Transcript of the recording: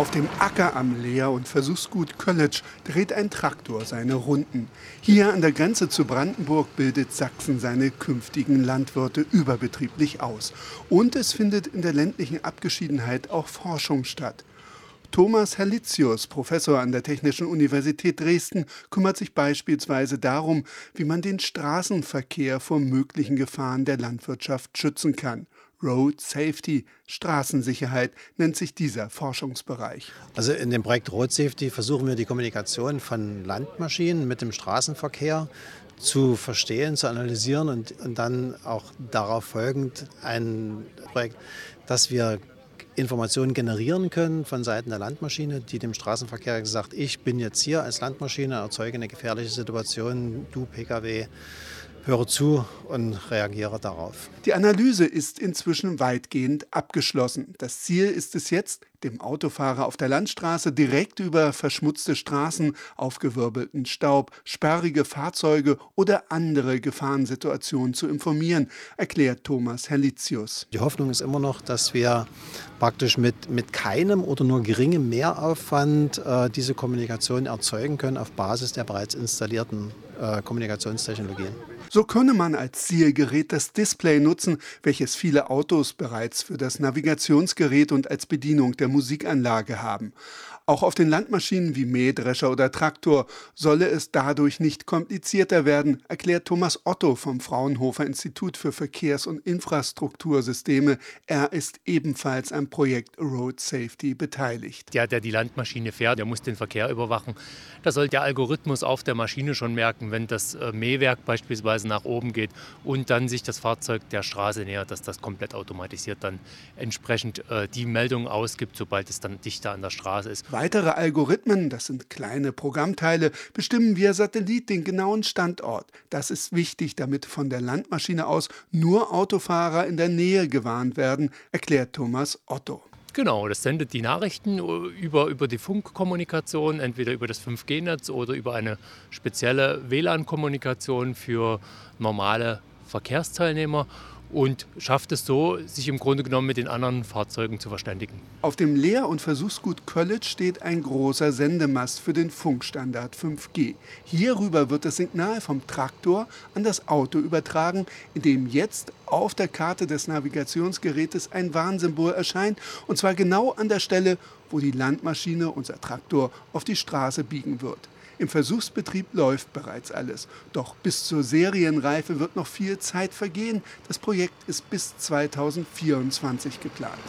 Auf dem Acker am Lehr- und Versuchsgut College dreht ein Traktor seine Runden. Hier an der Grenze zu Brandenburg bildet Sachsen seine künftigen Landwirte überbetrieblich aus. Und es findet in der ländlichen Abgeschiedenheit auch Forschung statt. Thomas Herlitzius, Professor an der Technischen Universität Dresden, kümmert sich beispielsweise darum, wie man den Straßenverkehr vor möglichen Gefahren der Landwirtschaft schützen kann. Road Safety, Straßensicherheit nennt sich dieser Forschungsbereich. Also in dem Projekt Road Safety versuchen wir die Kommunikation von Landmaschinen mit dem Straßenverkehr zu verstehen, zu analysieren und, und dann auch darauf folgend ein Projekt, dass wir Informationen generieren können von Seiten der Landmaschine, die dem Straßenverkehr sagt, ich bin jetzt hier als Landmaschine, erzeuge eine gefährliche Situation, du Pkw höre zu und reagiere darauf. Die Analyse ist inzwischen weitgehend abgeschlossen. Das Ziel ist es jetzt, dem Autofahrer auf der Landstraße direkt über verschmutzte Straßen, aufgewirbelten Staub, sperrige Fahrzeuge oder andere Gefahrensituationen zu informieren, erklärt Thomas Herlitzius. Die Hoffnung ist immer noch, dass wir praktisch mit, mit keinem oder nur geringem Mehraufwand äh, diese Kommunikation erzeugen können auf Basis der bereits installierten äh, Kommunikationstechnologien. So könne man als Zielgerät das Display nutzen, welches viele Autos bereits für das Navigationsgerät und als Bedienung der Musikanlage haben. Auch auf den Landmaschinen wie Mähdrescher oder Traktor solle es dadurch nicht komplizierter werden, erklärt Thomas Otto vom Fraunhofer Institut für Verkehrs- und Infrastruktursysteme. Er ist ebenfalls am Projekt Road Safety beteiligt. Der, der die Landmaschine fährt, der muss den Verkehr überwachen. Da soll der Algorithmus auf der Maschine schon merken, wenn das äh, Mähwerk beispielsweise nach oben geht und dann sich das Fahrzeug der Straße nähert, dass das komplett automatisiert dann entsprechend äh, die Meldung ausgibt, sobald es dann dichter an der Straße ist. Weitere Algorithmen, das sind kleine Programmteile, bestimmen via Satellit den genauen Standort. Das ist wichtig, damit von der Landmaschine aus nur Autofahrer in der Nähe gewarnt werden, erklärt Thomas Otto. Genau, das sendet die Nachrichten über, über die Funkkommunikation, entweder über das 5G-Netz oder über eine spezielle WLAN-Kommunikation für normale Verkehrsteilnehmer und schafft es so, sich im Grunde genommen mit den anderen Fahrzeugen zu verständigen. Auf dem Lehr- und Versuchsgut College steht ein großer Sendemast für den Funkstandard 5G. Hierüber wird das Signal vom Traktor an das Auto übertragen, in dem jetzt auf der Karte des Navigationsgerätes ein Warnsymbol erscheint, und zwar genau an der Stelle, wo die Landmaschine, unser Traktor, auf die Straße biegen wird. Im Versuchsbetrieb läuft bereits alles. Doch bis zur Serienreife wird noch viel Zeit vergehen. Das Projekt ist bis 2024 geplant.